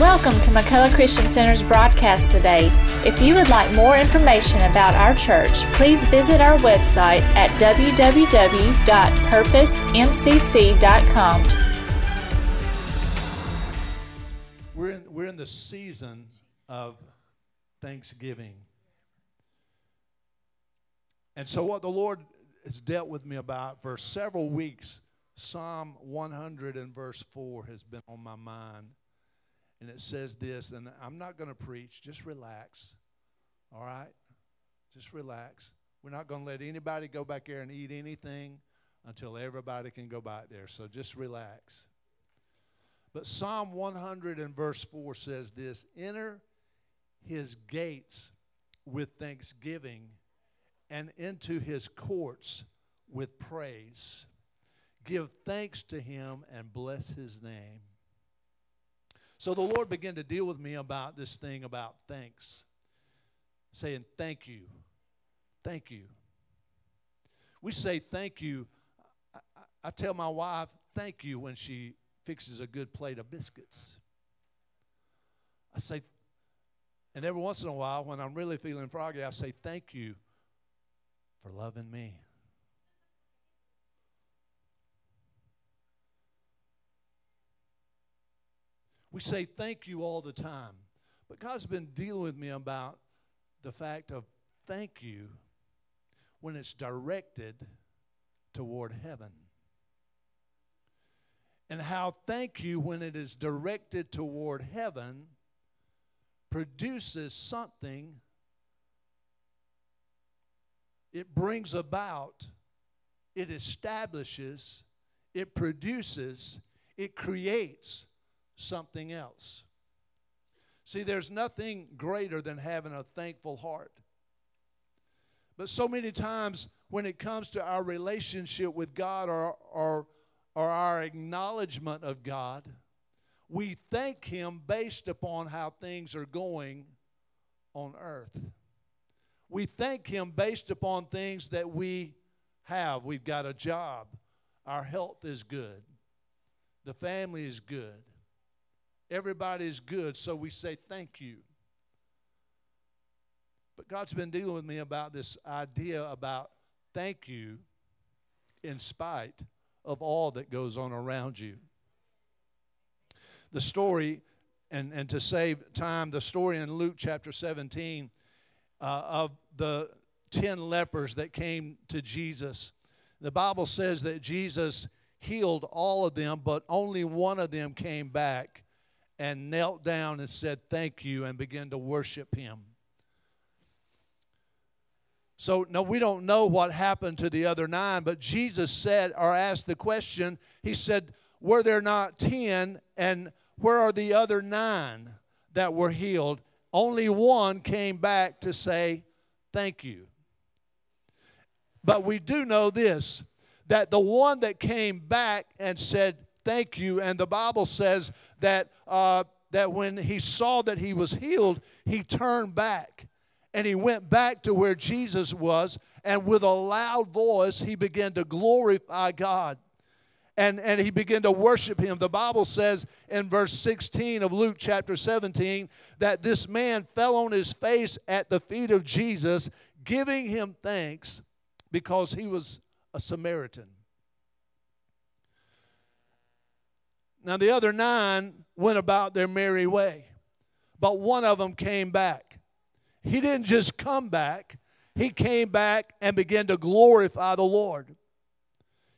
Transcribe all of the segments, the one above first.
Welcome to McCullough Christian Center's broadcast today. If you would like more information about our church, please visit our website at www.purposemcc.com. We're in, we're in the season of Thanksgiving. And so, what the Lord has dealt with me about for several weeks, Psalm 100 and verse 4 has been on my mind and it says this, and I'm not going to preach, just relax. All right? Just relax. We're not going to let anybody go back there and eat anything until everybody can go back there. So just relax. But Psalm 100 and verse 4 says this Enter his gates with thanksgiving and into his courts with praise. Give thanks to him and bless his name. So the Lord began to deal with me about this thing about thanks, saying, Thank you. Thank you. We say thank you. I, I, tell my wife, Thank you when she fixes a good plate of biscuits. I say, and every once in a while, when I'm really feeling froggy, I say, Thank you for loving me. We say thank you all the time. But God's been dealing with me about the fact of thank you when it's directed toward heaven. And how thank you when it is directed toward heaven produces something, it brings about, it establishes, it produces, it creates something else. See, there's nothing greater than having a thankful heart. But so many times when it comes to our relationship with God or, or, or our acknowledgement of God, we thank Him based upon how things are going on earth. We thank Him based upon things that we have. We've got a job, our health is good, the family is good, Everybody's good, so we say thank you. But God's been dealing with me about this idea about thank you in spite of all that goes on around you. The story, and, and to save time, the story in Luke chapter 17 uh, of the 10 lepers that came to Jesus. The Bible says that Jesus healed all of them, but only one of them came back and knelt down and said, Thank you, and began to worship him. So, no, we don't know what happened to the other nine, but Jesus said or asked the question, He said, Were there not ten? And where are the other nine that were healed? Only one came back to say, Thank you. But we do know this that the one that came back and said, Thank you, and the Bible says that, uh, that when he saw that he was healed, he turned back and he went back to where Jesus was, and with a loud voice, he began to glorify God. And, and he began to worship him. The Bible says in verse 16 of Luke chapter 17 that this man fell on his face at the feet of Jesus, giving him thanks because he was a Samaritan. Now, the other nine went about their merry way, but one of them came back. He didn't just come back, he came back and began to glorify the Lord.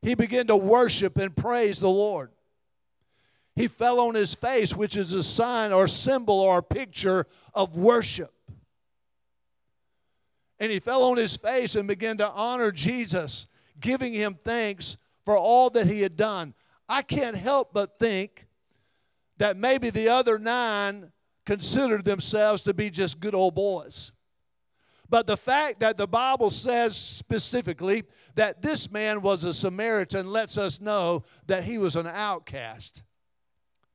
He began to worship and praise the Lord. He fell on his face, which is a sign or symbol or picture of worship. And he fell on his face and began to honor Jesus, giving him thanks for all that he had done. I can't help but think that maybe the other nine considered themselves to be just good old boys. But the fact that the Bible says specifically that this man was a Samaritan lets us know that he was an outcast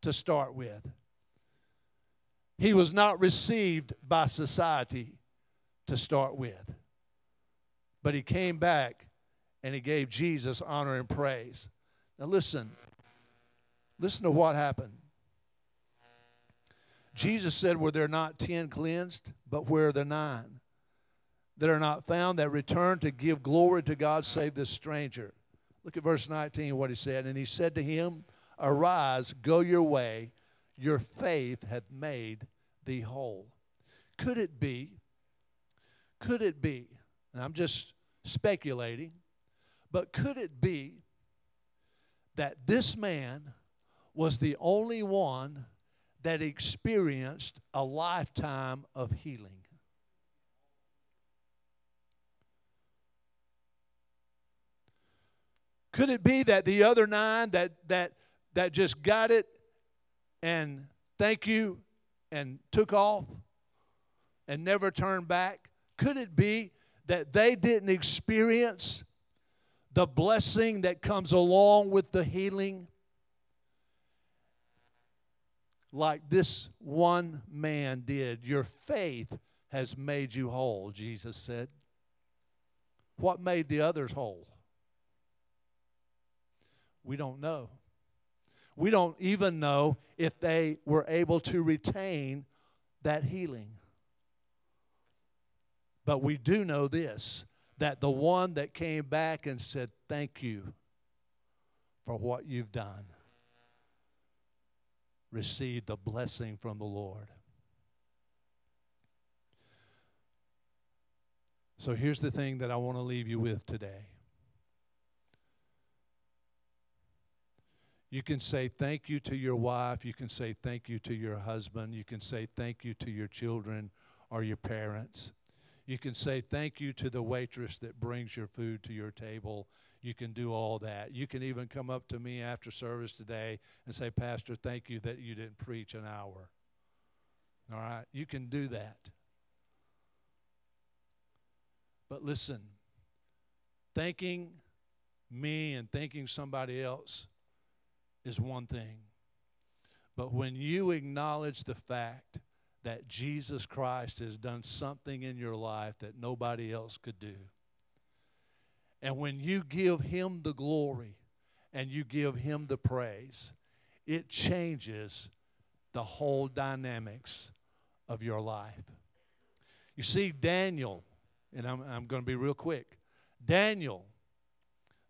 to start with. He was not received by society to start with. But he came back and he gave Jesus honor and praise. Now, listen, listen to what happened. Jesus said, Were there not ten cleansed? But where are the nine? That are not found that return to give glory to God save this stranger. Look at verse 19, what he said. And he said to him, Arise, go your way, your faith hath made thee whole. Could it be, could it be, and I'm just speculating, but could it be that this man was the only one that experienced a lifetime of healing. Could it be that the other nine that that that just got it and thank you and took off and never turned back? Could it be that they didn't experience the blessing that comes along with the healing? Like this one man did. Your faith has made you whole, Jesus said. What made the others whole? We don't know. We don't even know if they were able to retain that healing. But we do know this that the one that came back and said, Thank you for what you've done received the blessing from the Lord. So here's the thing that I want to leave you with today. You can say thank you to your wife. You can say thank you to your husband. You can say thank you to your children or your parents. You can say thank you to the waitress that brings your food to your table you can do all that. You can even come up to me after service today and say, Pastor, thank you that you didn't preach an hour. All right? You can do that. But listen, thanking me and thanking somebody else is one thing. But when you acknowledge the fact that Jesus Christ has done something in your life that nobody else could do, and when you give Him the glory and you give Him the praise, it changes the whole dynamics of your life. You see, Daniel, and I'm, I'm going to be real quick. Daniel,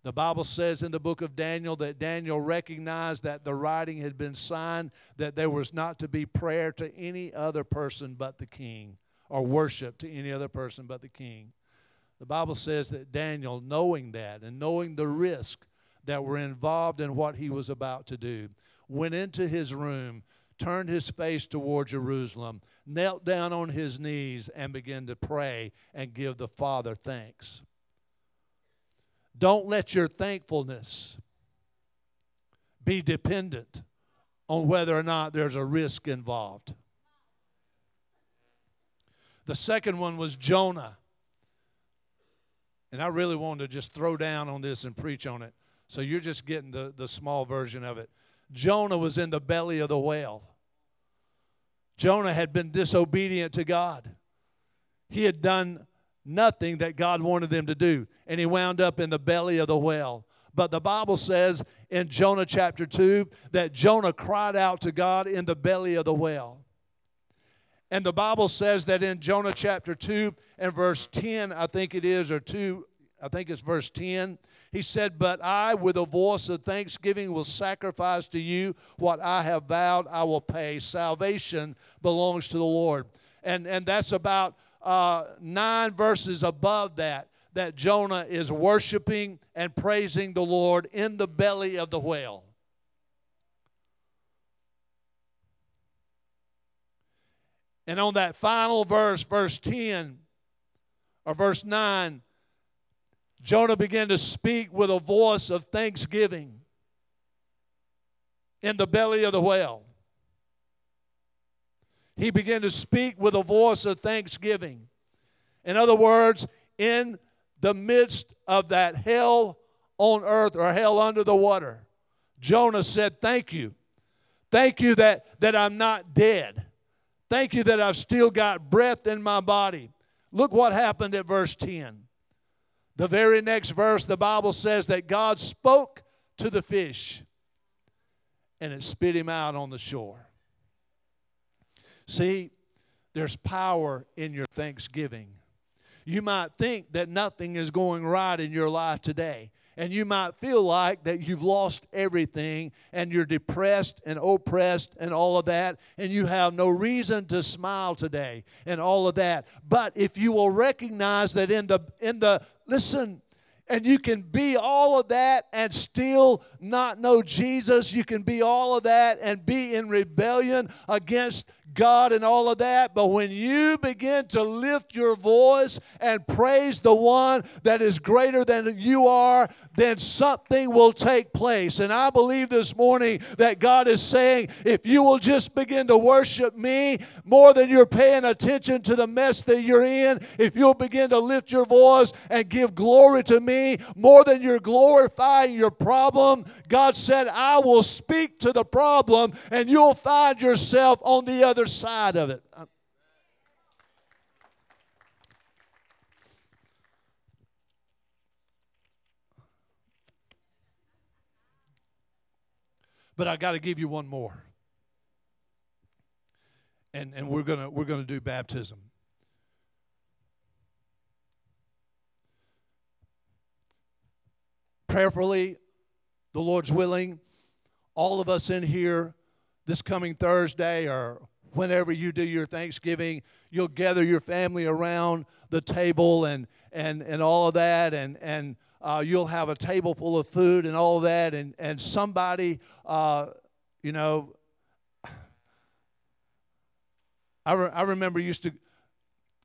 the Bible says in the book of Daniel that Daniel recognized that the writing had been signed, that there was not to be prayer to any other person but the king, or worship to any other person but the king. The Bible says that Daniel, knowing that and knowing the risk that were involved in what he was about to do, went into his room, turned his face toward Jerusalem, knelt down on his knees, and began to pray and give the Father thanks. Don't let your thankfulness be dependent on whether or not there's a risk involved. The second one was Jonah. And I really wanted to just throw down on this and preach on it. So you're just getting the, the small version of it. Jonah was in the belly of the whale. Jonah had been disobedient to God. He had done nothing that God wanted them to do, and he wound up in the belly of the whale. But the Bible says in Jonah chapter 2 that Jonah cried out to God in the belly of the whale. And the Bible says that in Jonah chapter 2 and verse 10, I think it is, or 2, I think it's verse 10, he said, But I, with a voice of thanksgiving, will sacrifice to you what I have vowed I will pay. Salvation belongs to the Lord. And, and that's about uh, nine verses above that, that Jonah is worshiping and praising the Lord in the belly of the whale. And on that final verse, verse 10 or verse 9, Jonah began to speak with a voice of thanksgiving in the belly of the whale. He began to speak with a voice of thanksgiving. In other words, in the midst of that hell on earth or hell under the water, Jonah said, Thank you. Thank you that, that I'm not dead. Thank you that I've still got breath in my body. Look what happened at verse 10. The very next verse, the Bible says that God spoke to the fish and it spit him out on the shore. See, there's power in your thanksgiving. You might think that nothing is going right in your life today and you might feel like that you've lost everything and you're depressed and oppressed and all of that and you have no reason to smile today and all of that. But if you will recognize that in the in the listen and you can be all of that and still not know Jesus. You can be all of that and be in rebellion against God and all of that. But when you begin to lift your voice and praise the one that is greater than you are, then something will take place. And I believe this morning that God is saying, if you will just begin to worship me more than you're paying attention to the mess that you're in, if you'll begin to lift your voice and give glory to me more than you're glorifying your problem, God said, I will speak to the problem and you'll find yourself on the other side of it. But I got to give you one more. And, and we're going to we're going to do baptism. Prayerfully, the Lord's willing, all of us in here this coming Thursday or whenever you do your Thanksgiving, you'll gather your family around the table and and and all of that, and and uh, you'll have a table full of food and all of that, and and somebody, uh, you know. I, re- I remember used to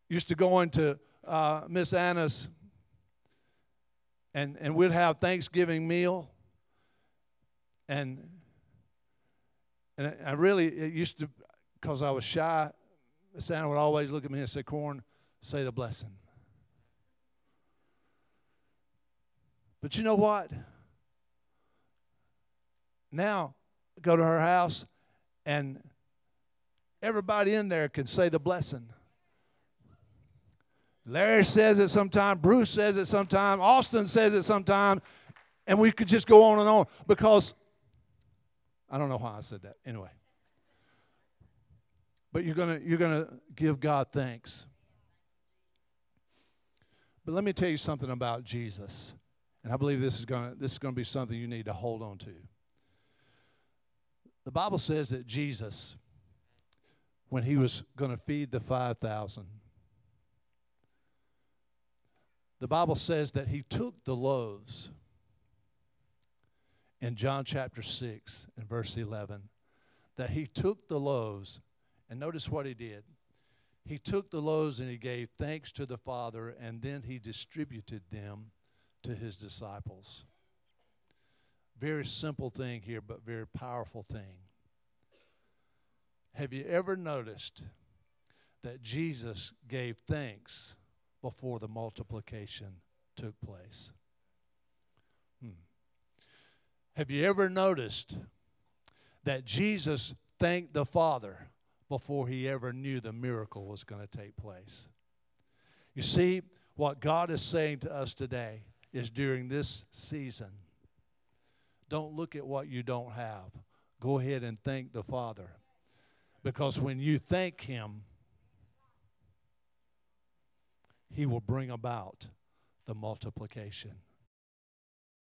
used to go into uh, Miss Anna's and and we'd have Thanksgiving meal and and I really it used to because I was shy, Santa would always look at me and say, Corn, say the blessing. But you know what? Now, go to her house and everybody in there can say the blessing. Larry says it sometime, Bruce says it sometime, Austin says it sometime, and we could just go on and on because I don't know why I said that. Anyway. But you're going you're going to give God thanks. But let me tell you something about Jesus. And I believe this is going to this is going to be something you need to hold on to. The Bible says that Jesus when he was going to feed the 5000 the Bible says that he took the loaves in John chapter 6 and verse 11 that he took the loaves and notice what he did. He took the loaves and he gave thanks to the Father, and then he distributed them to his disciples. Very simple thing here, but very powerful thing. Have you ever noticed that Jesus gave thanks before the multiplication took place? Hmm. Have you ever noticed that Jesus thanked the Father before he ever knew the miracle was going to take place. You see, what God is saying to us today is during this season, don't look at what you don't have. Go ahead and thank the Father. Because when you thank Him, He will bring about the multiplication.